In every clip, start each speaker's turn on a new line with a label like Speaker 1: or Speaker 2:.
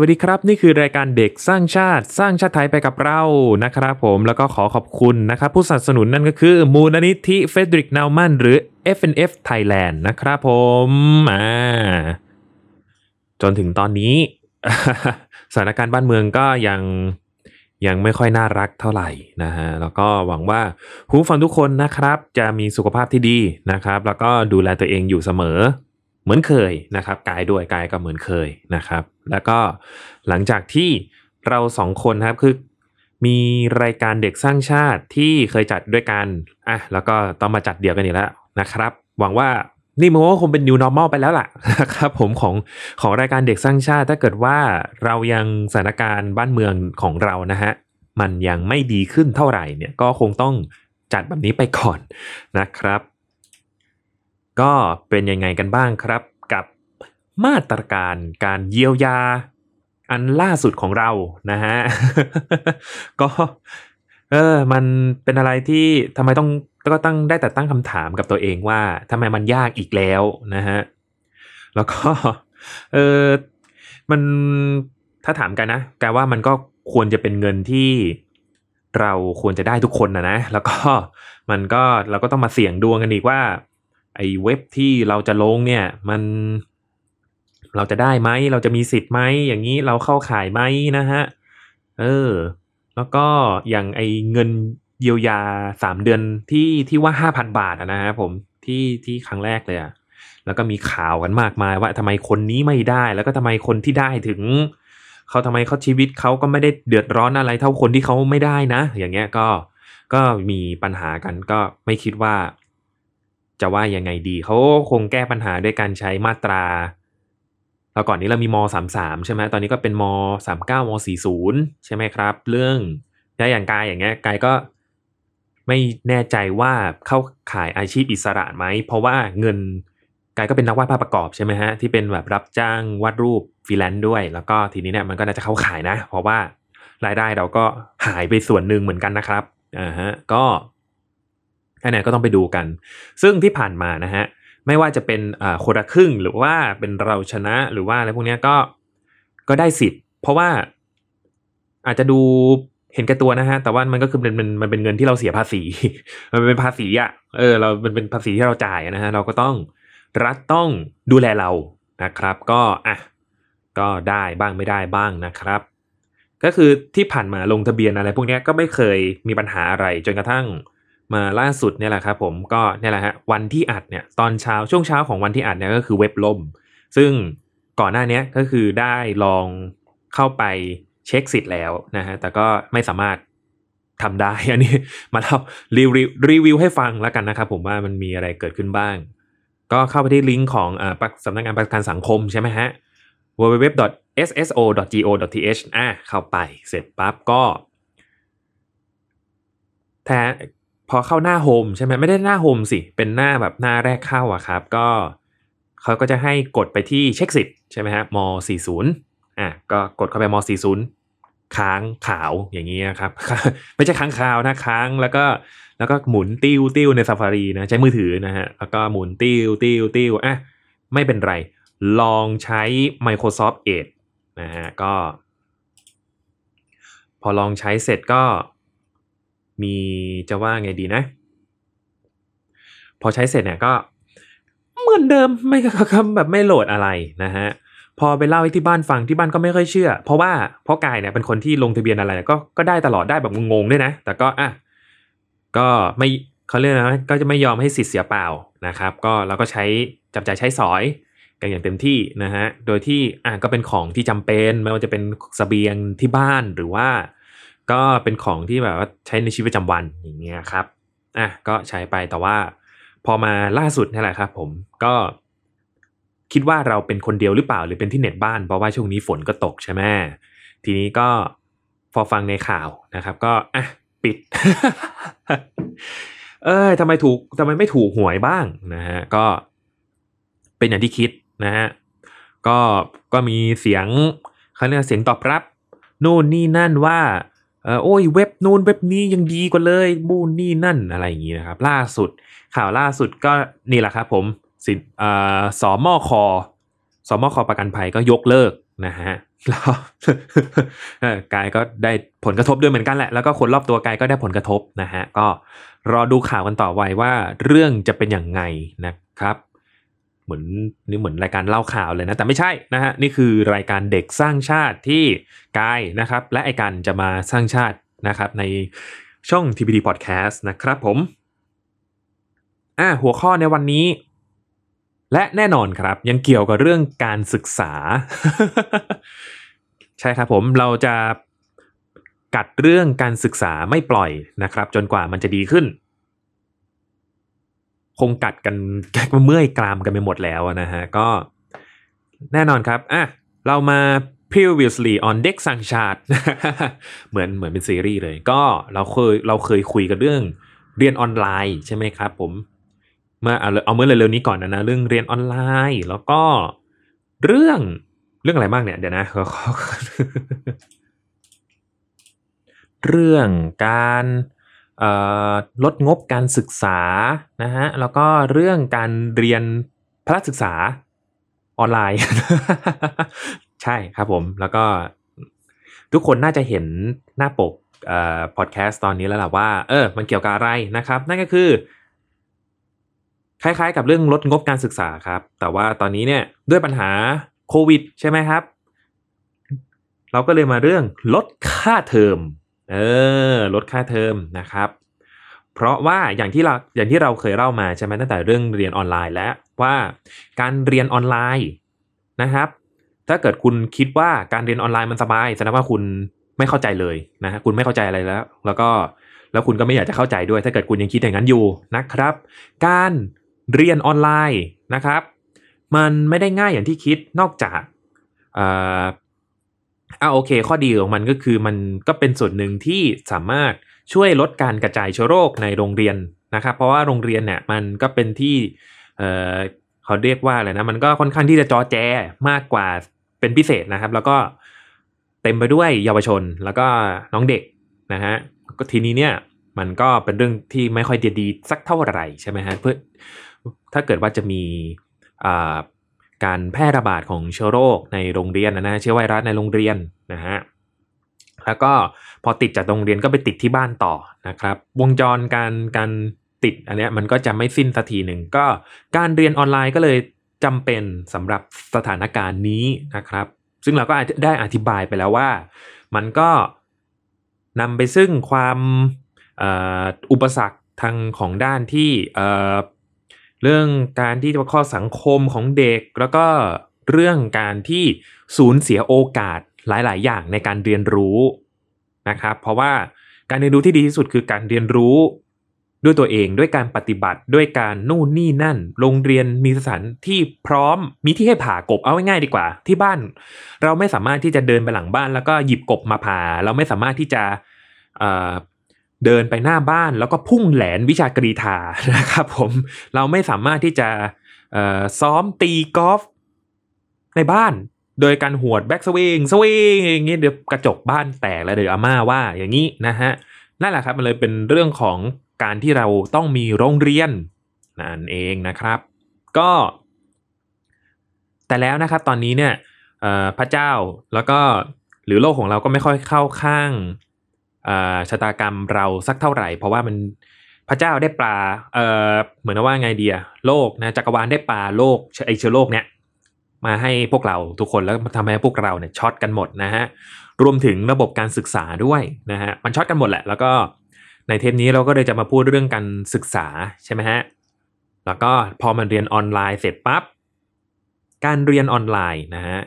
Speaker 1: สวัสดีครับ นี่คือรายการเด็กสร้างชาติสร้างชาติไทยไปกับเรานะครับผมแล้วก็ขอขอบคุณนะครับผู้สนับสนุนนั่นก็คือ มูลนิธิเฟดริกนาวมันหรือ FNF Thailand นะครับผมอ่าจนถึงตอนนี้ สถานการณ์บ้านเมืองก็ยังยังไม่ค่อยน่ารักเท่าไหร่นะฮะแล้วก็หวังว่าผู้ฟังทุกคนนะครับ จะมีสุขภาพที่ดีนะครับ แล้วก็ดูแลตัวเองอยู่เสมอ มือนเคยนะครับ กายด้วยกายก็เหมือนเคยนะครับ แล้วก็หลังจากที่เราสองคนครับคือมีรายการเด็กสร้างชาติที่เคยจัดด้วยกันอะแล้วก็ต้องมาจัดเดี่ยวกันอีกแล้วนะครับ หวังว่านี่มันก็คงเป็น new normal ไปแล้วล่ะนะครับผมของของรายการเด็กสร้างชาติ ถ้าเกิดว่าเรายังสถานการณ์บ้านเมืองของเรานะฮะมันยังไม่ดีขึ้นเท่าไหร่เนี่ยก็คงต้องจัดแบบนี้ไปก่อนนะครับ ก็เป็นยังไงกันบ้างครับ กับมาตรการการเยียวยา อันล่าสุดของเรานะฮะ ก็เออ มันเป็นอะไรที่ทำไมต้องก็ตั้งได้แต่ตั้งคำถามกับตัวเองว่าทำไมมันยากอีกแล้วนะฮะ แล้วก็เออมันถ้าถามกันนะกว่ามันก็ควรจะเป็นเงินที่เราควรจะได้ทุกคนนะนะ แล้วก็มันก็เราก็ต้องมาเสี่ยงดวงกันอีกว่า ไอ้เว็บที่เราจะลงเนี่ยมันเราจะได้ไหมเราจะมีสิทธิ์ไหมอย่างนี้เราเข้าขายไหมนะฮะเออ แล้วก็อย่างไอ้เงินเยียวยาสามเดือนที่ที่ว่าห้าพันบาทนะฮะผมที่ที่ครั้งแรกเลยอะแล้วก็มีข่าวกันมากมายว่าทำไมคนนี้ไม่ได้ แล้วก็ทำไมคนที่ได้ถึงเขาทำไมเขาชีวิตเขาก็ไม่ได้เดือดร้อนอะไรเท่าคนที่เขาไม่ได้นะ อย่างเงี้ยก็ก็มีปัญหากันก็ไม่คิดว่า จะว่ายังไงดี เขาคงแก้ปัญหาด้วยการใช้มาตราเราก่อนนี้เรามีมสามสามใช่ไหมตอนนี้ก็เป็นมสามเก้ามสี่ศูนย์ใช่ไหมครับ เรื่องย้ายอย่างกายอย่างเงี้ยกายก็ไม่แน่ใจว่าเข้าขายอาชีพอิสระไหม เพราะว่าเงินกายก็เป็นนักวาดภาพประกอบใช่ไหมฮะที่เป็นแบบรับจ้างวาดรูปฟรีแลนซ์ด้วย แล้วก็ทีนี้เนี่ยมันก็น่าจะเข้าขายนะ เพราะว่ารายได้เราก็หายไปส่วนหนึ่งเหมือนกันนะครับอ่าฮะก็ อันนี้ก็ต้องไปดูกัน ซึ่งที่ผ่านมานะฮะไม่ว่าจะเป็นคนละครึ่งหรือว่าเป็นเราชนะหรือว่าอะไรพวกนี้ก็ก็ได้สิทธิ์ เพราะว่าอาจจะดูเห็นแก่ตัวนะฮะ แต่ว่ามันก็คือเป็นมันมันเป็นเงินที่เราเสียภาษี มันเป็นภาษีอะ เออ เรามันเป็นภาษีที่เราจ่ายนะฮะ เราก็ต้องรัฐต้องดูแลเรานะครับ ก็อะก็ได้บ้างไม่ได้บ้างนะครับ ก็คือที่ผ่านมาลงทะเบียนอะไรพวกนี้ก็ไม่เคยมีปัญหาอะไรจนกระทั่ง มาล่าสุดเนี่ยแหละครับผมก็เนี่ยแหละฮะวันที่อัดเนี่ยตอนเช้าช่วงเช้าของวันที่อัดเนี่ยก็คือเว็บล่ม ซึ่งก่อนหน้านี้ก็คือได้ลองเข้าไปเช็คสิทธิ์แล้วนะฮะแต่ก็ไม่สามารถทำได้อันนี้มาเล่ารีวิวรีวิวให้ฟังแล้วกันนะครับผมว่ามันมีอะไรเกิดขึ้นบ้าง ก็เข้าไปที่ลิงก์ของอ่าสำนักงานประกันสังคมใช่ไหมฮะ www.sso.go.th อะเข้าไปเสร็จปั๊บก็แท พอเข้าหน้าโฮมใช่ไหมไม่ได้หน้าโฮมสิ เป็นหน้าแบบหน้าแรกเข้าอะครับ ก็เขาก็จะให้กดไปที่เช็คสิทธิ์ใช่ไหมฮะม40อะก็กดเข้าไปม40ค้างขาวอย่างนี้นะครับ ไม่ใช่ค้างขาวนะค้างแล้วก็แล้วก็หมุนติ้วติ้วใน Safari นะใช้มือถือนะฮะแล้วก็หมุนติ้วติ้วติ้วอะไม่เป็นไร ลองใช้ Microsoft Edge นะฮะก็ พอลองใช้เสร็จก็ มีจะว่าไงดีนะ พอใช้เสร็จเนี่ยก็เหมือนเดิมไม่คำแบบไม่โหลดอะไรนะฮะพอไปเล่าให้ที่บ้านฟังที่บ้านก็ไม่ค่อยเชื่อ เพราะว่าเพราะกายเนี่ยเป็นคนที่ลงทะเบียนอะไรก็ก็ได้ตลอดได้แบบงงๆด้วยนะ แต่ก็อะก็ไม่เขาเรียกนะก็จะไม่ยอมให้สิทธิ์เสียเปล่านะครับ ก็เราก็ใช้จับใจใช้สอยกันอย่างเต็มที่นะฮะโดยที่อะก็เป็นของที่จำเป็นไม่ว่าจะเป็นสเสบียงที่บ้านหรือว่า ก็เป็นของที่แบบว่าใช้ในชีวิตประจำวันอย่างเงี้ยครับอะก็ใช้ไปแต่ว่า พอมาล่าสุดนี่แหละครับผมก็คิดว่าเราเป็นคนเดียวหรือเปล่าหรือเป็นที่เน็ตบ้านเพราะว่าช่วงนี้ฝนก็ตกใช่ไหมทีนี้ก็พอฟังในข่าวนะครับ ก็อะปิด เอ้ยทำไมถูกทำไมไม่ถูกหวยบ้างนะฮะก็เป็นอย่างที่คิดนะฮะก็ก็มีเสียงเขาเรียกเสียงตอบรับ นู่นนี่นั่นว่า โอ้ยเว็บนู่นเว็บนี้ยังดีกว่าเลยบูนนี่นั่นอะไรอย่างนี้นะครับ ล่าสุดข่าวล่าสุดก็นี่แหละครับผมสิอ่าสมคสมคประกันภัยก็ยกเลิกนะฮะแล้วกายก็ได้ผลกระทบด้วยเหมือนกันแหละ แล้วก็คนรอบตัวกายก็ได้ผลกระทบนะฮะก็รอดูข่าวกันต่อไปว่าเรื่องจะเป็นอย่างไงนะครับ เหมือนนี่เหมือนรายการเล่าข่าวเลยนะ แต่ไม่ใช่นะฮะนี่คือรายการเด็กสร้างชาติที่กายนะครับ และไอการจะมาสร้างชาตินะครับในช่อง TPD Podcast นะครับผมอ่าหัวข้อในวันนี้ และแน่นอนครับ ยังเกี่ยวกับเรื่องการศึกษา ใช่ครับผมเราจะกัดเรื่องการศึกษาไม่ปล่อยนะครับ จนกว่ามันจะดีขึ้น คงกัดกันเมื่อยกรามกันไปหมดแล้วนะฮะ ก็แน่นอนครับอะเรามา previously on เด็กสังชาติ เหมือนเหมือนเป็นซีรีส์เลย ก็เราเคยเราเคยคุยกันเรื่องเรียนออนไลน์ใช่ไหมครับผมเมื่อเอาเอาเมื่อเร็วๆนี้ก่อนนะนะเรื่องเรียนออนไลน์ แล้วก็เรื่องเรื่องอะไรบ้างเนี่ยเดี๋ยวนะเรื่องการ ลดงบการศึกษานะฮะแล้วก็เรื่องการเรียนพละศึกษาออนไลน์ ใช่ครับผม แล้วก็ทุกคนน่าจะเห็นหน้าปกเอ่อพอดแคสต์ตอนนี้แล้วล่ะว่าเออมันเกี่ยวกับอะไรนะครับ นั่นก็คือ คล้ายๆ กับเรื่องลดงบการศึกษาครับ แต่ว่าตอนนี้เนี่ยด้วยปัญหาโควิด ใช่ไหมครับ เราก็เลยมาเรื่องลดค่าเทอม เออลดค่าเทอมนะครับ เพราะว่าอย่างที่เราอย่างที่เราเคยเล่ามาใช่ไหมตั้งแต่เรื่องเรียนออนไลน์แล้วว่าการเรียนออนไลน์นะครับ ถ้าเกิดคุณคิดว่าการเรียนออนไลน์มันสบายแสดงว่าคุณไม่เข้าใจเลยนะฮะคุณไม่เข้าใจอะไรแล้ว แล้วก็แล้วคุณก็ไม่อยากจะเข้าใจด้วย ถ้าเกิดคุณยังคิดอย่างนั้นอยู่นะครับ การเรียนออนไลน์นะครับ มันไม่ได้ง่ายอย่างที่คิดนอกจากเอ่ออ่าโอเค ข้อดีของมันก็คือมันก็เป็นส่วนหนึ่งที่สามารถช่วยลดการกระจายเชื้อโรคในโรงเรียนนะครับ เพราะว่าโรงเรียนเนี่ยมันก็เป็นที่เอ่อเขาเรียกว่าอะไรนะมันก็ค่อนข้างที่จะจอแจมากกว่าเป็นพิเศษนะครับ แล้วก็เต็มไปด้วยเยาวชนแล้วก็น้องเด็กนะฮะก็ทีนี้เนี่ยมันก็เป็นเรื่องที่ไม่ค่อยดีสักเท่าไหร่ใช่ไหมฮะเพื่อถ้าเกิดว่าจะมีอ่า การแพร่ระบาดของเชื้อโรคในโรงเรียนนะนะเชื้อไวรัสในโรงเรียนนะฮะแล้วก็พอติดจากโรงเรียนก็ไปติดที่บ้านต่อนะครับ วงจรการการติดอันเนี้ยมันก็จะไม่สิ้นสักทีหนึ่งก็การเรียนออนไลน์ก็เลยจำเป็นสำหรับสถานการณ์นี้นะครับ ซึ่งเราก็ได้อธิบายไปแล้วว่า มันก็นำไปซึ่งความออุปสรรคทางของด้านที่ เรื่องการที่ว่าข้อสังคมของเด็ก แล้วก็เรื่องการที่สูญเสียโอกาสหลาย ๆ อย่างในการเรียนรู้นะครับ เพราะว่าการเรียนรู้ที่ดีที่สุดคือการเรียนรู้ด้วยตัวเองด้วยการปฏิบัติด้วยการนู่นนี่นั่น โรงเรียนมีสถานที่พร้อมมีที่ให้ผ่ากบเอาง่ายๆดีกว่า ที่บ้าน เราไม่สามารถที่จะเดินไปหลังบ้านแล้วก็หยิบกบมาผ่า เราไม่สามารถที่จะ เดินไปหน้าบ้านแล้วก็พุ่งแหลนวิชากรีธานะครับผมเราไม่สามารถที่จะซ้อมตีกอล์ฟในบ้าน โดยการหวดแบ็กสวิงสวิงอย่างงี้เดี๋ยวกระจกบ้านแตกแล้วเดี๋ยวอาม่าว่าอย่างนี้นะฮะนั่นแหละครับมันเลยเป็นเรื่องของการที่เราต้องมีโรงเรียนนั่นเองนะครับ ก็ แต่แล้วนะครับตอนนี้เนี่ยพระเจ้าแล้วก็หรือโลกของเราก็ไม่ค่อยเข้าข้าง ชะตากรรมเราสักเท่าไหร่ เพราะว่ามันพระเจ้าได้ปาเอ่อเหมือนว่าไงเดียโลกนะจักรวาลได้ปาโลกไอเชื้อโลกเนี้ยมาให้พวกเราทุกคนแล้วทำให้พวกเราเนี่ยช็อตกันหมดนะฮะรวมถึงระบบการศึกษาด้วยนะฮะมันช็อตกันหมดแหละ แล้วก็ในเทปนี้เราก็เลยจะมาพูดเรื่องการศึกษาใช่ไหมฮะแล้วก็พอมันเรียนออนไลน์เสร็จปั๊บการเรียนออนไลน์นะฮะ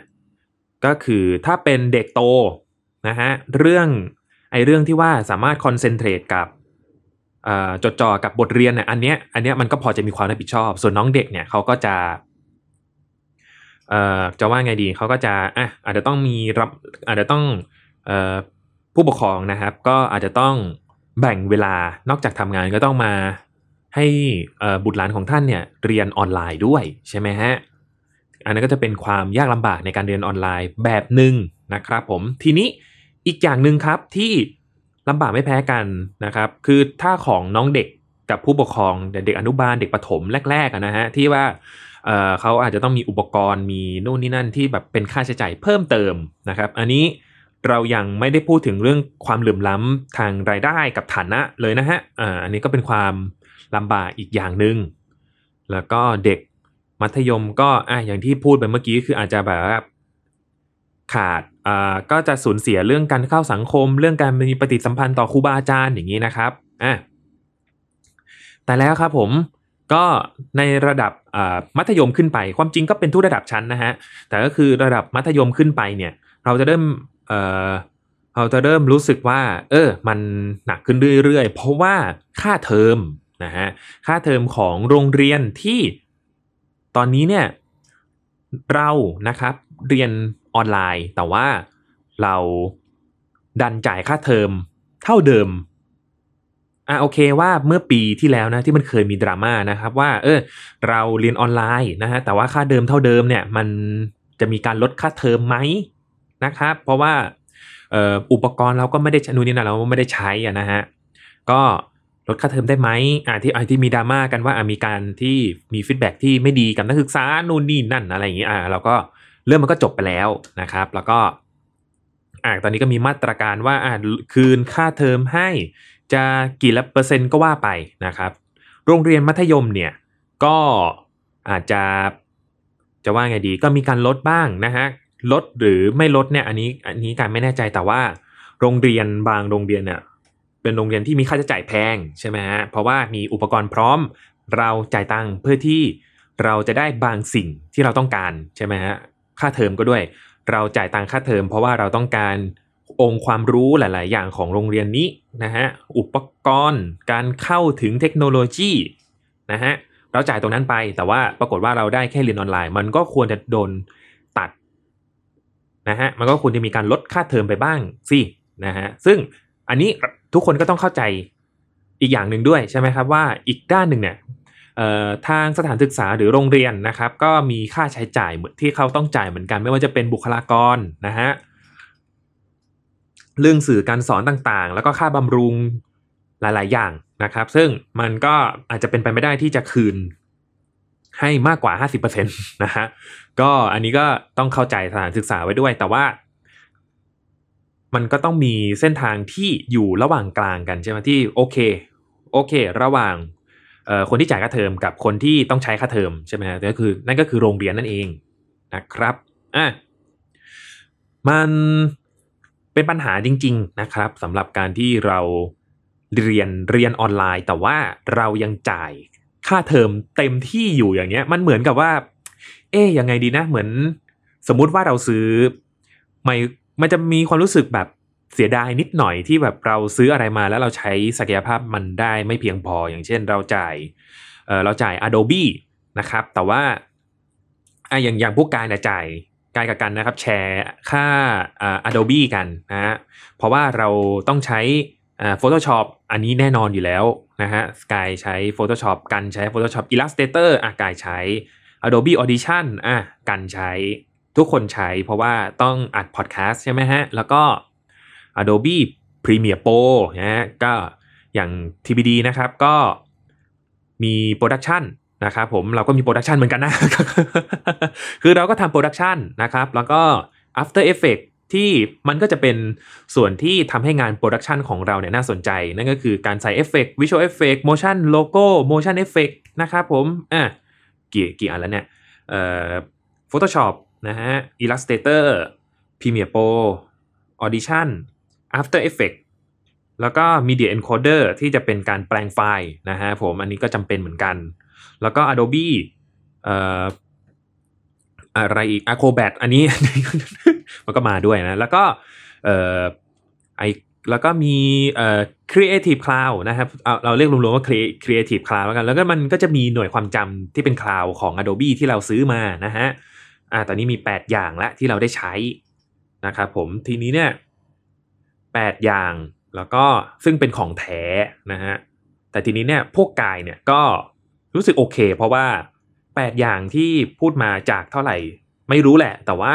Speaker 1: ก็คือถ้าเป็นเด็กโตนะฮะเรื่อง ไอเรื่องที่ว่าสามารถคอนเซนเทรตกับจดจ่อกับบทเรียนเนี่ยอันเนี้ยอันเนี้ยมันก็พอจะมีความรับผิดชอบ ส่วนน้องเด็กเนี่ยเขาก็จะจะว่าไงดีเขาก็จะอะอาจจะต้องมีรับอาจจะต้องอผู้ปกครองนะครับ ก็อาจจะต้องแบ่งเวลานอกจากทำงานก็ต้องมาให้บุตรหลานของท่านเนี่ยเรียนออนไลน์ด้วยใช่ไหมฮะอันนั้นก็จะเป็นความยากลำบากในการเรียนออนไลน์แบบหนึ่งนะครับผมทีนี้ อีกอย่างหนึ่งครับที่ลำบากไม่แพ้กันนะครับ คือถ้าของน้องเด็กกับผู้ปกครองเด็กอนุบาลเด็กประถมแรกๆนะฮะที่ว่าเเขาอาจจะต้องมีอุปกรณ์มีนู่นนี่นั่นที่แบบเป็นค่าใช้จ่ายเพิ่มเติมนะครับ อันนี้เรายังไม่ได้พูดถึงเรื่องความเหลื่อมล้ำทางรายได้กับฐานะเลยนะฮะอ,อันนี้ก็เป็นความลำบากอีกอย่างหนึ่งแล้วก็เด็กมัธยมก็อะอย่างที่พูดไปเมื่อกี้คืออาจจะแบบขาด อ่าก็จะสูญเสียเรื่องการเข้าสังคม เรื่องการมีปฏิสัมพันธ์ต่อครูบาอาจารย์อย่างนี้นะครับอะแต่แล้วครับผมก็ในระดับมัธยมขึ้นไป ความจริงก็เป็นทุกระดับชั้นนะฮะแต่ก็คือระดับมัธยมขึ้นไปเนี่ยเราจะเริ่มเเราจะเริ่มรู้สึกว่า เออ มันหนักขึ้นเรื่อยๆ เพราะว่าค่าเทอมนะฮะค่าเทอมของโรงเรียนที่ตอนนี้เนี่ยเรานะครับ เรียนออนไลน์ แต่ว่าเราดันจ่ายค่าเทอมเท่าเดิมอะโอเคว่าเมื่อปีที่แล้วนะที่มันเคยมีดราม่านะครับว่าเออเราเรียนออนไลน์นะฮะแต่ว่าค่าเทอมเท่าเดิมเนี่ยมันจะมีการลดค่าเทอมไหมนะครับเพราะว่าอุปกรณ์เราก็ไม่ได้นู่นนี่นะเราไม่ได้ใช้อะนะฮะก็ลดค่าเทอมได้ไหมอ่าที่ไอที่มีดราม่ากันว่าอ่ามีการที่มี feedback ที่ไม่ดีกับนักศึกษานู่นนี่นั่นอะไรอย่างเงี้ยอ่าเราก็ เรื่องมันก็จบไปแล้วนะครับ แล้วก็อ่าตอนนี้ก็มีมาตรการว่าอ่าคืนค่าเทอมให้จะกี่ละเปอร์เซ็นต์ก็ว่าไปนะครับ โรงเรียนมัธยมเนี่ยก็อาจจะจะว่าไงดีก็มีการลดบ้างนะฮะลดหรือไม่ลดเนี่ยอันนี้อันนี้การไม่แน่ใจแต่ว่า โรงเรียนบางโรงเรียนเนี่ยเป็นโรงเรียนที่มีค่าใช้จ่ายแพงใช่ไหมฮะเพราะว่ามีอุปกรณ์พร้อมเราจ่ายตังค์เพื่อที่เราจะได้บางสิ่งที่เราต้องการใช่ไหมฮะ ค่าเทอมก็ด้วย เราจ่ายตังค่าเทอมเพราะว่าเราต้องการองค์ความรู้หลาย ๆ อย่างของโรงเรียนนี้นะฮะอุปกรณ์ การเข้าถึงเทคโนโลยีนะฮะเราจ่ายตรงนั้นไป แต่ว่าปรากฏว่าเราได้แค่เรียนออนไลน์ มันก็ควรจะโดนตัดนะฮะมันก็ควรจะมีการลดค่าเทอมไปบ้างสินะฮะซึ่งอันนี้ทุกคนก็ต้องเข้าใจอีกอย่างหนึ่งด้วยใช่ไหมครับว่าอีกด้านหนึ่งเนี่ย ทางสถานศึกษาหรือโรงเรียนนะครับ ก็มีค่าใช้จ่ายที่เขาต้องจ่ายเหมือนกัน ไม่ว่าจะเป็นบุคลากรนะฮะเรื่องสื่อการสอนต่างๆ แล้วก็ค่าบำรุงหลาย ๆ อย่างนะครับ ซึ่งมันก็อาจจะเป็นไปไม่ได้ที่จะคืนให้มากกว่า 50%นะฮะก็อันนี้ก็ต้องเข้าใจสถานศึกษาไว้ด้วย แต่ว่า มันก็ต้องมีเส้นทางที่อยู่ระหว่างกลางกันใช่ไหมที่โอเคโอเค ระหว่าง คนที่จ่ายค่าเทอมกับคนที่ต้องใช้ค่าเทอมใช่ไหมฮะก็คือนั่นก็คือโรงเรียนนั่นเองนะครับอะมันเป็นปัญหาจริง ๆนะครับสำหรับการที่เราเรียนเรียนออนไลน์ แต่ว่าเรายังจ่ายค่าเทอมเต็มที่อยู่อย่างเงี้ย มันเหมือนกับว่า เอ๊ยยังไงดีนะเหมือน สมมุติว่าเราซื้อไม่มันจะมีความรู้สึกแบบ เสียดายนิดหน่อยที่แบบเราซื้ออะไรมาแล้วเราใช้ศักยภาพมันได้ไม่เพียงพอ อย่างเช่นเราจ่ายเออเราจ่าย Adobe นะครับ แต่ว่าอะอย่างอย่างพวกกายนี่ยจ่ายกายกับกันนะครับ แชร์ค่าอ่า Adobe กันนะฮะเพราะว่าเราต้องใช้อ่า Photoshop อันนี้แน่นอนอยู่แล้วนะฮะกายใช้ Photoshop กันใช้ Photoshop Illustrator อะกายใช้ Adobe Audition อะกันใช้ทุกคนใช้เพราะว่าต้องอัดพอดแคสต์ใช่ไหมฮะ แล้วก็ Adobe Premiere Pro นะฮะก็อย่าง TBD นะครับก็มี production นะครับผมเราก็มี production เหมือนกันนะ คือเราก็ทำ production นะครับ แล้วก็ After Effect ที่มันก็จะเป็นส่วนที่ทำให้งาน production ของเราเนี่ยน่าสนใจ นั่นก็คือการใส่ effect visual effect motion logo motion effect นะครับผมอะกี่กี่อันแล้วเนี่ยเอ่อ Photoshop นะฮะ Illustrator Premiere Pro Audition After Effect แล้วก็ Media Encoder ที่จะเป็นการแปลงไฟล์นะฮะผมอันนี้ก็จำเป็นเหมือนกัน แล้วก็ Adobe เอ่ออะไรอีก Acrobat อันนี้ มันก็มาด้วยนะ แล้วก็เอ่อไอแล้วก็มีเอ่อ Creative Cloud นะครับเอาเราเรียกรวมๆว่า Creative Cloud แล้วกัน แล้วก็มันก็จะมีหน่วยความจำที่เป็นคลาวของ Adobe ที่เราซื้อมานะฮะอ่าตอนนี้มี 8 อย่างล้วที่เราได้ใช้นะครับผมทีนี้เนี่ย 8 อย่าง แล้วก็ซึ่งเป็นของแท้นะฮะแต่ทีนี้เนี่ยพวกกายเนี่ยก็รู้สึกโอเค เพราะว่า 8 อย่างที่พูดมาจากเท่าไหร่ ไม่รู้แหละ แต่ว่า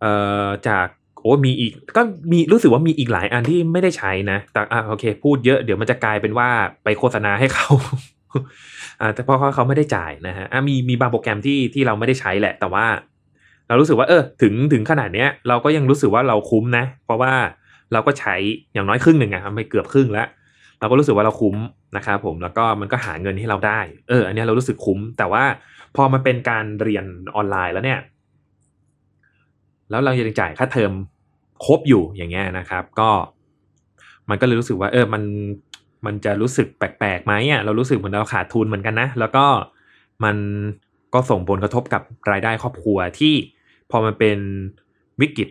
Speaker 1: เอ่อจากโอ้มีอีกก็มีรู้สึกว่ามีอีกหลายอันที่ไม่ได้ใช้นะ แต่อะโอเค พูดเยอะเดี๋ยวมันจะกลายเป็นว่าไปโฆษณาให้เขาอ่าแต่เพราะเขาไม่ได้จ่ายนะฮะอะมีมีบางโปรแกรมที่ที่เราไม่ได้ใช้แหละ แต่ว่า เรารู้สึกว่าเออถึงถึงขนาดเนี้ยเราก็ยังรู้สึกว่าเราคุ้มนะ เพราะว่าเราก็ใช้อย่างน้อยครึ่งหนึ่งอะไม่เกือบครึ่งแล้ว เราก็รู้สึกว่าเราคุ้มนะครับผมแล้วก็มันก็หาเงินให้เราได้ เออ อันนี้เรารู้สึกคุ้ม แต่ว่าพอมันเป็นการเรียนออนไลน์แล้วเนี่ย แล้วเรายังจ่ายค่าเทอมครบอยู่อย่างเงี้ยนะครับ ก็ มันก็เลยรู้สึกว่า เออมันมันจะรู้สึกแปลกๆไหมอะเรารู้สึกเหมือนเราขาดทุนเหมือนกันนะแล้วก็มัน ก็ส่งผลกระทบกับรายได้ครอบครัวที่พอมันเป็นวิกฤต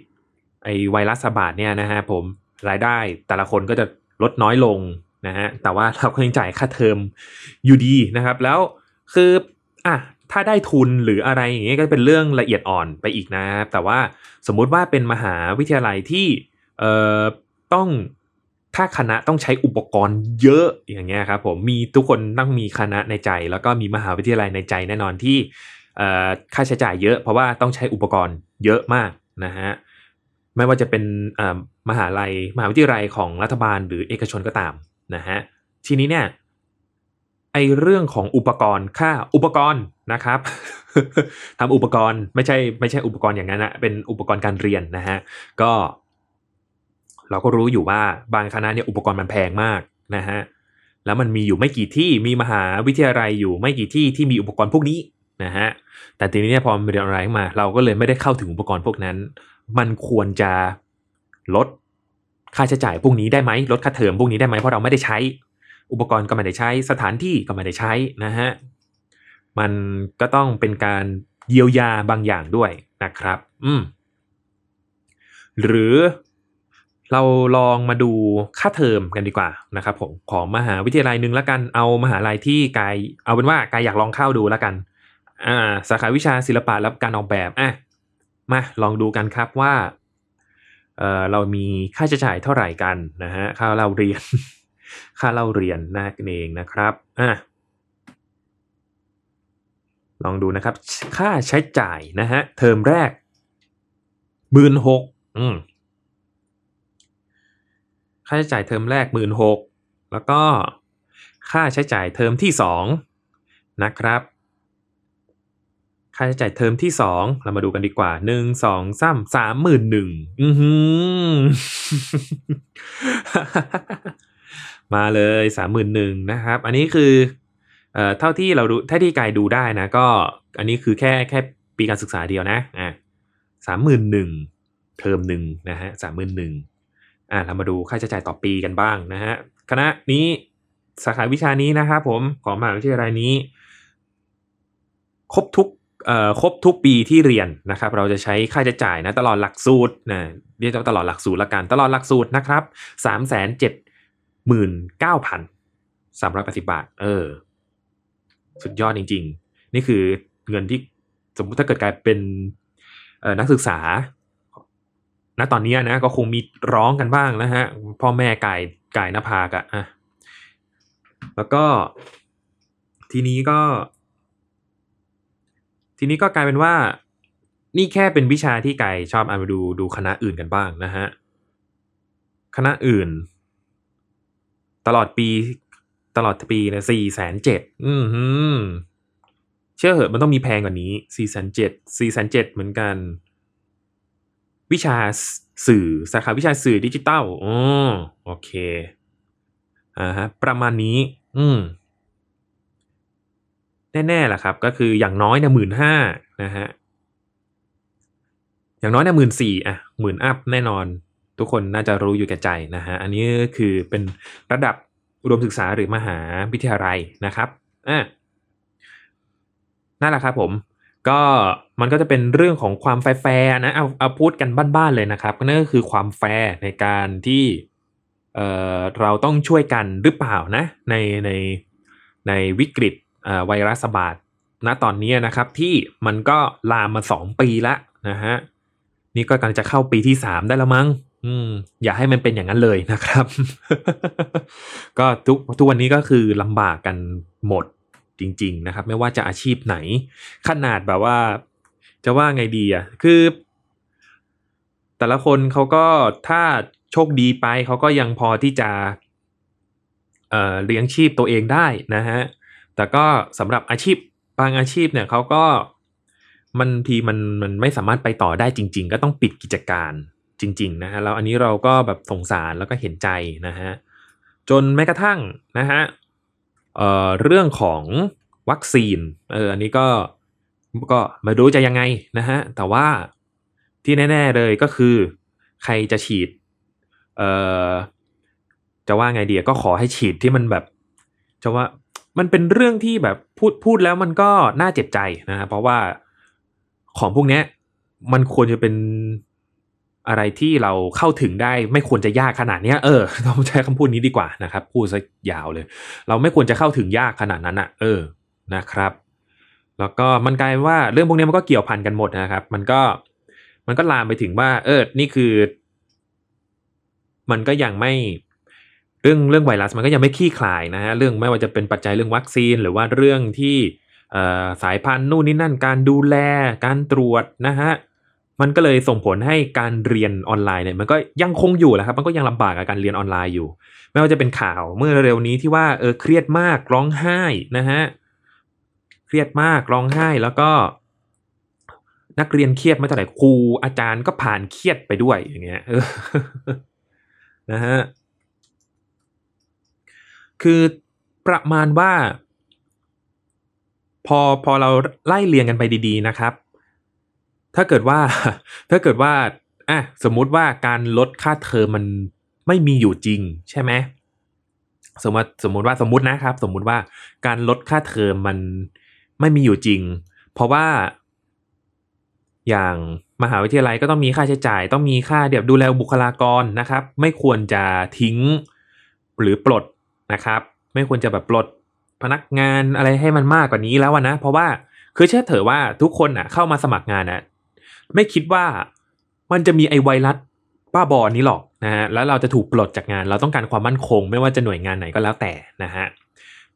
Speaker 1: ไอไวรัสระบาดเนี่ยนะฮะผมรายได้แต่ละคนก็จะลดน้อยลงนะฮะแต่ว่าเราก็ยังจ่ายค่าเทอมอยู่ดีนะครับ แล้วคืออะถ้าได้ทุนหรืออะไรอย่างเงี้ยก็เป็นเรื่องละเอียดอ่อนไปอีกนะแต่ว่าสมมุติว่าเป็นมหาวิทยาลัยที่เอ่อต้อง ถ้าคณะต้องใช้อุปกรณ์เยอะอย่างเงี้ยครับผมมีทุกคนต้องมีคณะในใจ แล้วก็มีมหาวิทยาลัยในใจแน่นอนที่ค่าใช้จ่ายเยอะ เพราะว่าต้องใช้อุปกรณ์เยอะมากนะฮะไม่ว่าจะเป็นมหาลัยมหาวิทยาลัยของรัฐบาลหรือเอกชนก็ตามนะฮะทีนี้เนี่ยไอเรื่องของอุปกรณ์ค่าอุปกรณ์นะครับทำอุปกรณ์ไม่ใช่ไม่ใช่อุปกรณ์อย่างนั้นนะเป็นอุปกรณ์การเรียนนะฮะก็ เราก็รู้อยู่ว่าบางคณะเนี่ยอุปกรณ์มันแพงมากนะฮะแล้วมันมีอยู่ไม่กี่ที่มีมหาวิทยาลัยอยู่ไม่กี่ที่ที่มีอุปกรณ์พวกนี้นะฮะแต่ทีนี้เนี่ยพอมันเรียนออนไลน์มา เราก็เลยไม่ได้เข้าถึงอุปกรณ์พวกนั้น มันควรจะลดค่าใช้จ่ายพวกนี้ได้ไหมลดค่าเทอมพวกนี้ได้ไหมเพราะเราไม่ได้ใช้ อุปกรณ์ก็ไม่ได้ใช้ สถานที่ก็ไม่ได้ใช้นะฮะมันก็ต้องเป็นการเยียวยาบางอย่างด้วยนะครับ อืมหรือ เราลองมาดูค่าเทอมกันดีกว่านะครับผมของมหาวิทยาลัยหนึ่งแล้วกันเอามหาลัยที่กายเอาเป็นว่ากายอยากลองเข้าดูแล้วกันอ่าสาขาวิชาศิลปะและการออกแบบอะมาลองดูกันครับว่าเออเรามีค่าใช้จ่ายเท่าไหร่กันนะฮะค่าเราเรียน ค่าเราเรียนนั่นเองนะครับอะลองดูนะครับ ค่าใช้จ่ายนะฮะเทอมแรกหมื่นหกอืม ค่าใช้จ่ายเทอมแรกหมื่นหกแล้วก็ค่าใช้จ่ายเทอมที่สองนะครับ ค่าใช้จ่ายเทอมที่สองเรามาดูกันดีกว่าหนึ่งสองสามสามหมื่นหนึ่งอือหือมาเลยสามหมื่นหนึ่งนะครับ อันนี้คือเอ่อเท่าที่เราดูถ้าที่กายดูได้นะ ก็อันนี้คือแค่แค่ปีการศึกษาเดียวนะอะสามหมื่นหนึ่งเทอมหนึ่งนะฮะสามหมื่นหนึ่ง อ่าเรามาดูค่าใช้จ่ายต่อปีกันบ้างนะฮะคณะนี้สาขาวิชานี้นะครับผมของมหาวิทยาลัยนี้ ครบทุกเอ่อครบทุกปีที่เรียนนะครับ เราจะใช้ค่าใช้จ่ายนะตลอดหลักสูตรนะเรียกตลอดหลักสูตรละกันตลอดหลักสูตรนะครับสามแสนเจ็ดหมื่นเก้าพันสามร้อยแปดสิบาท เออ สุดยอดจริง ๆ นี่คือเงินที่สมมุติถ้าเกิดกลายเป็นนักศึกษา ณตอนนี้นะก็คงมีร้องกันบ้างนะฮะพ่อแม่ไก่ไก่นภากะอะแล้วก็ทีนี้ก็ ทีนี้ก็กลายเป็นว่า นี่แค่เป็นวิชาที่ไก่ชอบอ่านไปดูดูคณะอื่นกันบ้างนะฮะคณะอื่น ตลอดปีตลอดปีนะสี่แสนเจ็ดอืมเชื่อเหอะมันต้องมีแพงกว่านี้สี่แสนเจ็ดสี่แสนเจ็ดเหมือนกัน วิชาสื่อสาขาวิชาสื่อดิจิตอลอ๋อโอเคอ่าฮะประมาณนี้ อืมแน่ๆแหละครับ ก็คืออย่างน้อยเนี่ยหมื่นห้านะฮะอย่างน้อยเนี่ยหมื่นสี่อะหมื่นอัพแน่นอน ทุกคนน่าจะรู้อยู่แก่ใจนะฮะอันนี้คือเป็นระดับอุดมศึกษาหรือมหาวิทยาลัยนะครับอะนั่นแหละครับผม ก็มันก็จะเป็นเรื่องของความแฟร์นะเอาเอาพูดกันบ้านๆเลยนะครับนั่นก็คือความแฟร์ในการที่เอ่อเราต้องช่วยกันหรือเปล่านะในในในวิกฤตไวรัสบาดณตอนนี้นะครับที่มันก็ลามมาสองปีละนะฮะนี่ก็กำลังจะเข้าปีที่สามได้แล้วมั้งอืมอย่าให้มันเป็นอย่างนั้นเลยนะครับ ก็ทุกทุกวันนี้ก็คือลำบากกันหมด จริง ๆ นะครับ ไม่ว่าจะอาชีพไหน ขนาดแบบว่า จะว่าไงดีอะคือ แต่ละคนเขาก็ถ้าโชคดีไปเขาก็ยังพอที่จะเอ่อเลี้ยงชีพตัวเองได้นะฮะแต่ก็สำหรับอาชีพบางอาชีพเนี่ยเขาก็มันทีมันมันไม่สามารถไปต่อได้จริง ๆ ก็ต้องปิดกิจการจริง ๆ นะฮะแล้วอันนี้เราก็แบบสงสารแล้วก็เห็นใจนะฮะจนแม้กระทั่งนะฮะ เอ่อเรื่องของวัคซีนเอออันนี้ก็ก็ไม่รู้จะยังไงนะฮะแต่ว่าที่แน่ ๆเลยก็คือ ใครจะฉีดเอ่อจะว่าไงเดียก็ขอให้ฉีดที่มันแบบจะว่ามันเป็นเรื่องที่แบบพูดพูดแล้วมันก็น่าเจ็บใจนะฮะเพราะว่าของพวกนี้มันควรจะเป็น อะไรที่เราเข้าถึงได้ไม่ควรจะยากขนาดเนี้ยเออต้องใช้คำพูดนี้ดีกว่านะครับพูดซะยาวเลย เราไม่ควรจะเข้าถึงยากขนาดนั้นอะเออนะครับ แล้วก็มันกลายว่าเรื่องพวกนี้มันก็เกี่ยวพันกันหมดนะครับ มันก็มันก็ลามไปถึงว่า เออนี่คือ มันก็ยังไม่เรื่องเรื่องไวรัสมันก็ยังไม่คลี่คลายนะฮะเรื่องไม่ว่าจะเป็นปัจจัยเรื่องวัคซีน หรือว่าเรื่องที่สายพันธุ์นู่นนี่นั่นการดูแลการตรวจนะฮะ มันก็เลยส่งผลให้การเรียนออนไลน์เนี่ยมันก็ยังคงอยู่แหละครับ มันก็ยังลำบากกับการเรียนออนไลน์อยู่ ไม่ว่าจะเป็นข่าวเมื่อเร็วนี้ที่ว่าเออเครียดมากร้องไห้นะฮะเครียดมากร้องไห้แล้วก็ นักเรียนเครียดไม่เท่าไหร่ครูอาจารย์ก็ผ่านเครียดไปด้วยอย่างเงี้ยเออนะฮะคือประมาณว่า พอพอเราไล่เรียงกันไปดี ๆ นะครับ ถ้าเกิดว่า ถ้าเกิดว่าอะสมมุติว่าการลดค่าเทอมมันไม่มีอยู่จริงใช่ไหมสมมติสมมติว่าสมมตินะครับ สมมุติว่าการลดค่าเทอมมันไม่มีอยู่จริง เพราะว่า อย่างมหาวิทยาลัยก็ต้องมีค่าใช้จ่าย ต้องมีค่าเดี๋ยวดูแลบุคลากรนะครับ ไม่ควรจะทิ้งหรือปลดนะครับ ไม่ควรจะแบบปลดพนักงานอะไรให้มันมากกว่านี้แล้วนะ เพราะว่าคือเชื่อเถอะว่าทุกคนอะเข้ามาสมัครงานอะ ไม่คิดว่ามันจะมีไอไวรัสป้าบอนี้หรอกนะฮะแล้วเราจะถูกปลดจากงาน เราต้องการความมั่นคง ไม่ว่าจะหน่วยงานไหนก็แล้วแต่นะฮะ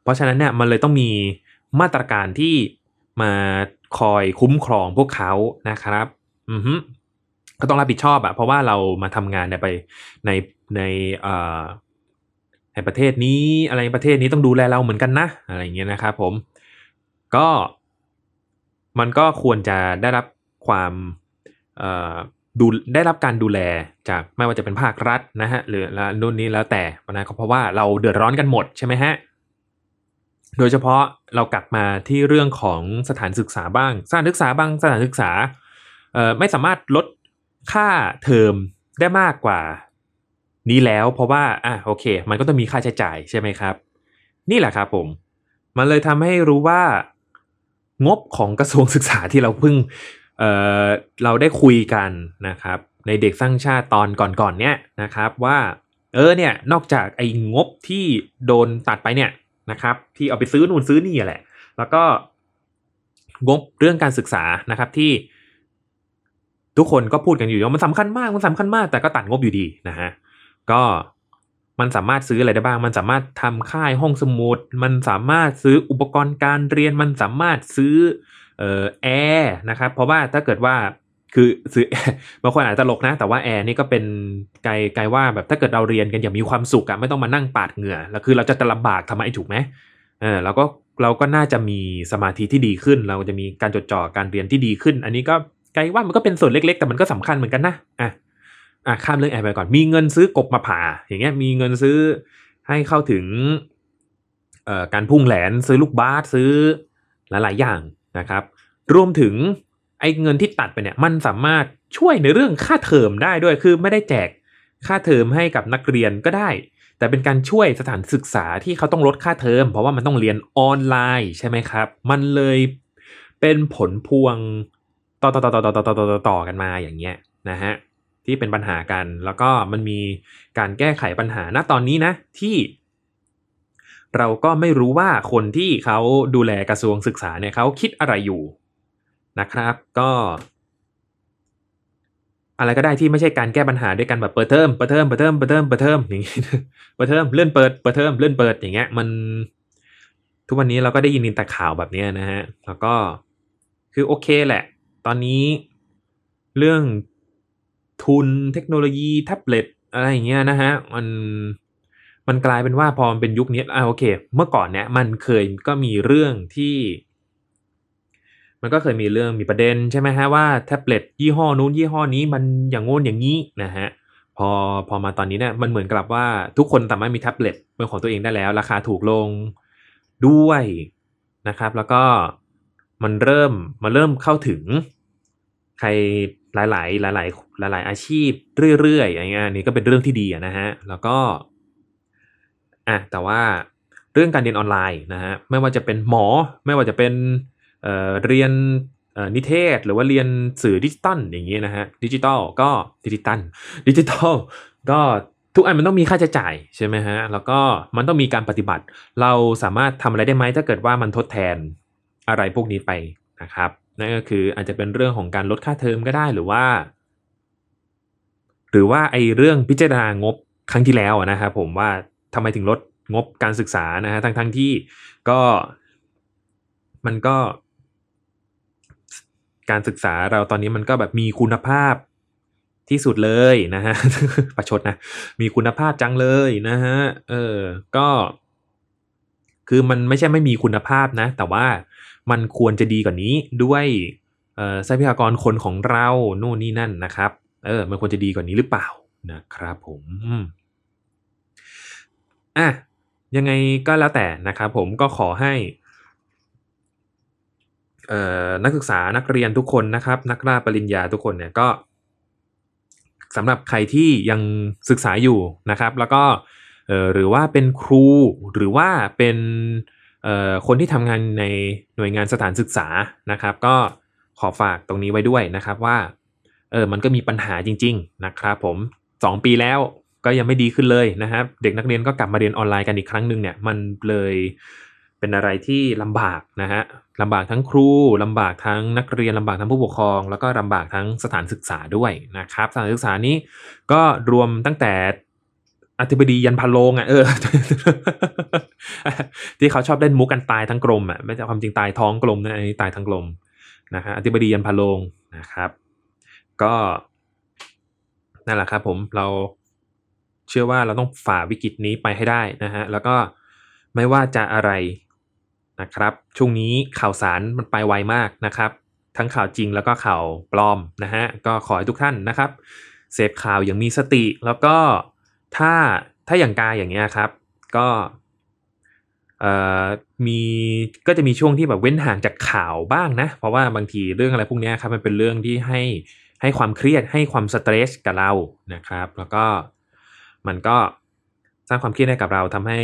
Speaker 1: เพราะฉะนั้นเนี่ยมันเลยต้องมีมาตรการที่มาคอยคุ้มครองพวกเขานะครับอือฮึก็ต้องรับผิดชอบอะเพราะว่าเรามาทำงานในไปในในเอ่อในประเทศนี้อะไรประเทศนี้ต้องดูแลเราเหมือนกันนะอะไรเงี้ยนะครับผมก็มันก็ควรจะได้รับความ ดูได้รับการดูแลจากไม่ว่าจะเป็นภาครัฐนะฮะหรือละนู่นนี้แล้วแต่นะเพราะว่าเราเดือดร้อนกันหมดใช่ไหมฮะโดยเฉพาะเรากลับมาที่เรื่องของสถานศึกษาบ้าง สถานศึกษาบางสถานศึกษาไม่สามารถลดค่าเทอมได้มากกว่า นี้แล้วเพราะว่าอะโอเค มันก็ต้องมีค่าใช้จ่ายใช่ไหมครับ นี่แหละครับผม มันเลยทำให้รู้ว่างบของกระทรวงศึกษาที่เราเพิ่ง เอ่อเราได้คุยกันนะครับ ในเด็กสร้างชาติตอนก่อนๆเนี้ยนะครับว่าเออเนี่ยนอกจากไอ้งบที่โดนตัดไปเนี่ยนะครับที่เอาไปซื้อนู่นซื้อนี่แหละ แล้วก็งบเรื่องการศึกษานะครับที่ทุกคนก็พูดกันอยู่ว่ามันสำคัญมากมันสำคัญมากแต่ก็ตัดงบอยู่ดีนะฮะก็มันสามารถซื้ออะไรได้บ้าง มันสามารถทำค่ายห้องสมุด มันสามารถซื้ออุปกรณ์การเรียน มันสามารถซื้อ เอ่อแอร์นะครับ เพราะว่าถ้าเกิดว่าคือซื้อบางคนอาจจะตลกนะ แต่ว่าแอร์นี่ก็เป็นไกลไกลว่าแบบถ้าเกิดเราเรียนกันอย่างมีความสุขอะไม่ต้องมานั่งปาดเหงื่อแล้วคือเราจะลำบากทำไมถูกไหมเออเราก็เราก็น่าจะมีสมาธิที่ดีขึ้น เราจะมีการจดจ่อการเรียนที่ดีขึ้น อันนี้ก็ไกลว่ามันก็เป็นส่วนเล็ก ๆ แต่มันก็สำคัญเหมือนกันนะอะอะข้ามเรื่องแอร์ไปก่อน มีเงินซื้อกบมาผ่า อย่างเงี้ยมีเงินซื้อให้เข้าถึงเอ่อการพุ่งแหลนซื้อลูกบาสซื้อหลาย ๆ อย่าง นะครับ รวมถึงไอ้เงินที่ตัดไปเนี่ยมันสามารถช่วยในเรื่องค่าเทอมได้ด้วยคือไม่ได้แจกค่าเทอมให้กับนักเรียนก็ได้ แต่เป็นการช่วยสถานศึกษาที่เขาต้องลดค่าเทอม เพราะว่ามันต้องเรียนออนไลน์ใช่ไหมครับ มันเลยเป็นผลพวงต่อต่อต่อต่อต่อต่อต่อต่อกันมาอย่างเงี้ยนะฮะที่เป็นปัญหากันแล้วก็มันมีการแก้ไขปัญหาณตอนนี้นะที่ เราก็ไม่รู้ว่าคนที่เขาดูแลกระทรวงศึกษาเนี่ยเขาคิดอะไรอยู่นะครับ ก็ อะไรก็ได้ที่ไม่ใช่การแก้ปัญหาด้วยกันแบบเปิดเทอมเปิดเทอมเปิดเทอมเปิดเทอมเปิดเทอมอย่างงี้เปิดเทอมเลื่อนเปิดเปิดเทอมเลื่อนเปิดอย่างเงี้ย มัน ทุกวันนี้เราก็ได้ยินแต่ข่าวแบบนี้นะฮะแล้วก็คือโอเคแหละ ตอนนี้เรื่องทุนเทคโนโลยีแท็บเล็ตอะไรอย่างเงี้ยนะฮะมัน มันกลายเป็นว่าพอมันเป็นยุคนี้อ่าโอเค เมื่อก่อนเนี่ยมันเคยก็มีเรื่องที่ มันก็เคยมีเรื่องมีประเด็นใช่ไหมฮะว่าแท็บเล็ตยี่ห้อนู้นยี่ห้อนี้มันอย่างโง่นอย่างนี้นะฮะพอพอมาตอนนี้เนี่ยมันเหมือนกับว่าทุกคนสามารถมีแท็บเล็ตเป็นของตัวเองได้แล้ว ราคาถูกลงด้วยนะครับ แล้วก็มันเริ่มมาเริ่มเข้าถึง ใครหลาย ๆ หลาย ๆ หลาย ๆ อาชีพเรื่อยๆอย่างเงี้ยนี่ก็เป็นเรื่องที่ดีนะฮะแล้วก็ อะแต่ว่าเรื่องการเรียนออนไลน์นะฮะไม่ว่าจะเป็นหมอ ไม่ว่าจะเป็นเอ่อเรียนนิเทศ หรือว่าเรียนสื่อดิจิตอลอย่างเงี้ยนะฮะดิจิตอลก็ดิจิตอลดิจิตอลก็ทุกอันมันต้องมีค่าใช้จ่ายใช่ไหมฮะ แล้วก็มันต้องมีการปฏิบัติ เราสามารถทำอะไรได้ไหมถ้าเกิดว่ามันทดแทนอะไรพวกนี้ไปนะครับ นั่นก็คืออาจจะเป็นเรื่องของการลดค่าเทอมก็ได้หรือว่า หรือว่าไอ้เรื่องพิจารณางบครั้งที่แล้วนะครับผมว่า ทำไมถึงลดงบการศึกษานะฮะทั้งทั้งที่ก็มันก็ การศึกษาเราตอนนี้มันก็แบบมีคุณภาพที่สุดเลยนะฮะประชดนะ มีคุณภาพจังเลยนะฮะเออ ก็ คือมันไม่ใช่ไม่มีคุณภาพนะ แต่ว่ามันควรจะดีกว่านี้ด้วยเออทรัพยากรคนของเรา นู่นนี่นั่นนะครับ เออ มันควรจะดีกว่านี้หรือเปล่านะครับผม อะยังไงก็แล้วแต่นะครับผมก็ขอให้นักศึกษานักเรียนทุกคนนะครับ นักล่าปริญญาทุกคนเนี่ยก็สำหรับใครที่ยังศึกษาอยู่นะครับ แล้วก็หรือว่าเป็นครูหรือว่าเป็นคนที่ทำงานในหน่วยงานสถานศึกษานะครับ ก็ขอฝากตรงนี้ไว้ด้วยนะครับว่าเออมันก็มีปัญหาจริง ๆ นะครับผม 2 ปีแล้ว ก็ยังไม่ดีขึ้นเลยนะครับเด็กนักเรียนก็กลับมาเรียนออนไลน์กันอีกครั้งหนึ่งเนี่ยมันเลยเป็นอะไรที่ลำบากนะฮะลำบากทั้งครูลำบากทั้งนักเรียนลำบากทั้งผู้ปกครอง แล้วก็ลำบากทั้งสถานศึกษาด้วยนะครับสถานศึกษานี้ก็รวมตั้งแต่อธิบดียันพะโลงอะเออ ที่เขาชอบเล่นมุกกันตายทั้งกลมอะไม่ใช่ความจริงตายท้องกลมนะอันนี้ตายทั้งกลมนะฮะอธิบดียันพะโลงนะครับ ก็นั่นแหละครับผมเรา เชื่อว่าเราต้องฝ่าวิกฤตนี้ไปให้ได้นะฮะแล้วก็ไม่ว่าจะอะไรนะครับ ช่วงนี้ข่าวสารมันไปไวมากนะครับ ทั้งข่าวจริงแล้วก็ข่าวปลอมนะฮะก็ขอให้ทุกท่านนะครับ เสพข่าวอย่างมีสติ แล้วก็ถ้าถ้าอย่างกายอย่างเงี้ยครับ ก็เอ่อมีก็จะมีช่วงที่แบบเว้นห่างจากข่าวบ้างนะ เพราะว่าบางทีเรื่องอะไรพวกนี้ครับมันเป็นเรื่องที่ให้ให้ความเครียดให้ความสเตรสกับเรานะครับ แล้วก็ มันก็สร้างความเครียดให้กับเราทำให้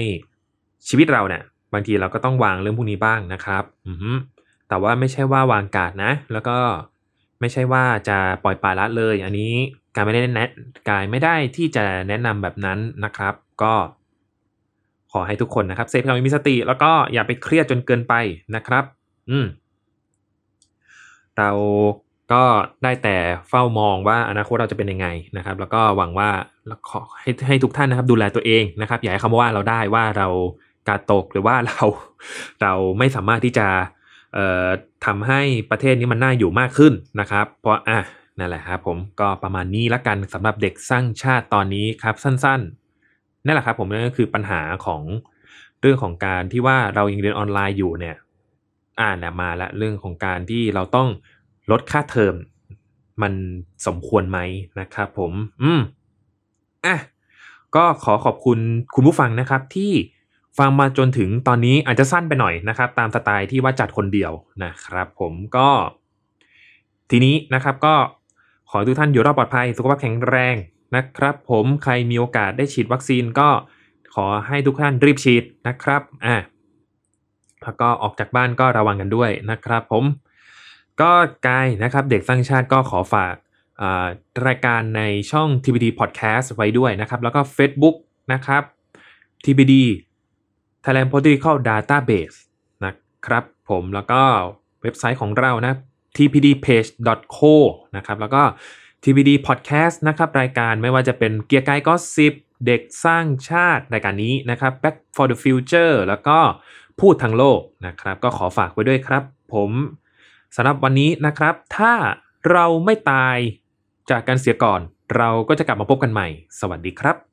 Speaker 1: ชีวิตเราเนี่ยบางทีเราก็ต้องวางเรื่องพวกนี้บ้างนะครับอืแต่ว่าไม่ใช่ว่าวางการนะ แล้วก็ไม่ใช่ว่าจะปล่อยปละละเลย อันนี้การไม่ได้แนะกายไม่ได้ที่จะแนะนำแบบนั้นนะครับ ก็ขอให้ทุกคนนะครับเซฟเรามีสติ แล้วก็อย่าไปเครียดจนเกินไปนะครับ อืมเรา ก็ได้แต่เฝ้ามองว่าอนาคตเราจะเป็นยังไงนะครับ แล้วก็หวังว่าขอให้ให้ทุกท่านนะครับ ดูแลตัวเองนะครับ อย่าให้คำว่าเราได้ว่าเรากาดตกหรือว่าเราเราไม่สามารถที่จะทำให้ประเทศนี้มันน่าอยู่มากขึ้นนะครับ เพราะอะนั่นแหละครับผมก็ประมาณนี้ละกันสำหรับเด็กสร้างชาติตอนนี้ครับสั้นๆนั่นแหละครับผมนั่นก็คือปัญหาของเรื่องของการที่ว่าเรายังเรียนออนไลน์อยู่เนี่ยอ่านมาละเรื่องของการที่เราต้อง ลดค่าเทอมมันสมควรไหมนะครับผม อืม อะ ก็ขอขอบคุณคุณผู้ฟังนะครับที่ฟังมาจนถึงตอนนี้อาจจะสั้นไปหน่อยนะครับ ตามสไตล์ที่ว่าจัดคนเดียวนะครับ ผมก็ ทีนี้นะครับก็ขอให้ทุกท่านอยู่รอดปลอดภัย สุขภาพแข็งแรงนะครับ ผมใครมีโอกาสได้ฉีดวัคซีนก็ขอให้ทุกท่านรีบฉีดนะครับ อะแล้วก็ออกจากบ้านก็ระวังกันด้วยนะครับ ผม ก็กายนะครับเด็กสร้างชาติก็ขอฝากรายการในช่อง TBD Podcast ไว้ด้วยนะครับ แล้วก็ Facebook นะครับ TBD Thailand Political Database นะครับผมแล้วก็เว็บไซต์ของเรานะ tpdpage.co นะครับแล้วก็ TBD Podcast นะครับรายการไม่ว่าจะเป็นเกียร์กายก็สิบเด็กสร้างชาติรายการนี้นะครับ Back for the Future แล้วก็พูดทางโลกนะครับ ก็ขอฝากไว้ด้วยครับ ผม สำหรับวันนี้นะครับ ถ้าเราไม่ตายจากการเสียก่อน เราก็จะกลับมาพบกันใหม่ สวัสดีครับ